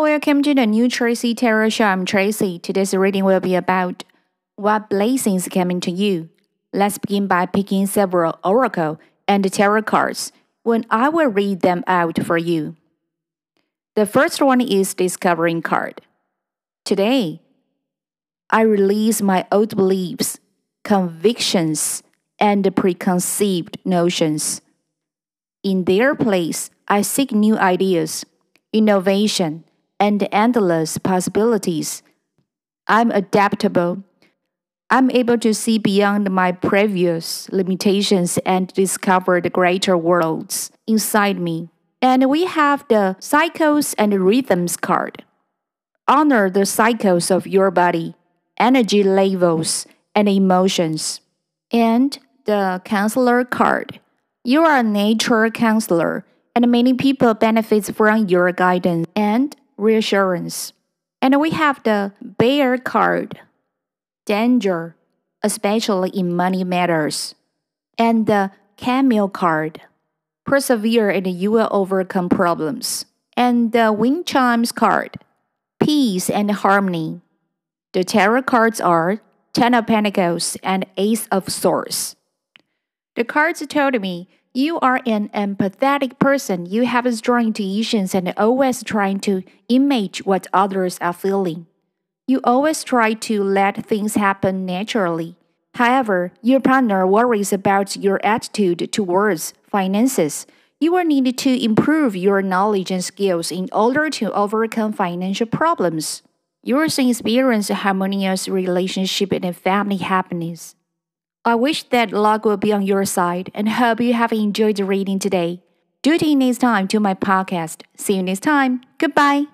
welcome to the new Tracy Tarot Show. I'm Tracy. Today's reading will be about what blessings coming to you. Let's begin by picking several oracle and tarot cards when I will read them out for you. The first one is discovering card. Today, I release my old beliefs, convictions, and preconceived notions. In their place, I seek new ideas, innovation, and endless possibilities. I'm adaptable. I'm able to see beyond my previous limitations and discover the greater worlds inside me. And we have the cycles and rhythms card. Honor the cycles of your body, energy levels, and emotions. And the counselor card. You are a nature counselor, and many people benefit from your guidance and reassurance. And we have the bear card. Danger, especially in money matters. And the camel card. Persevere and you will overcome problems. And the wind chimes card. Peace and harmony. The tarot cards are Ten of Pentacles and Ace of Swords. The cards told me you are an empathetic person. You have strong intuitions and always trying to image what others are feeling. You always try to let things happen naturally. However, your partner worries about your attitude towards finances. You will need to improve your knowledge and skills in order to overcome financial problems. You will experience a harmonious relationship and family happiness. I wish that luck will be on your side and hope you have enjoyed the reading today. Do tune next time to my podcast. See you next time. Goodbye.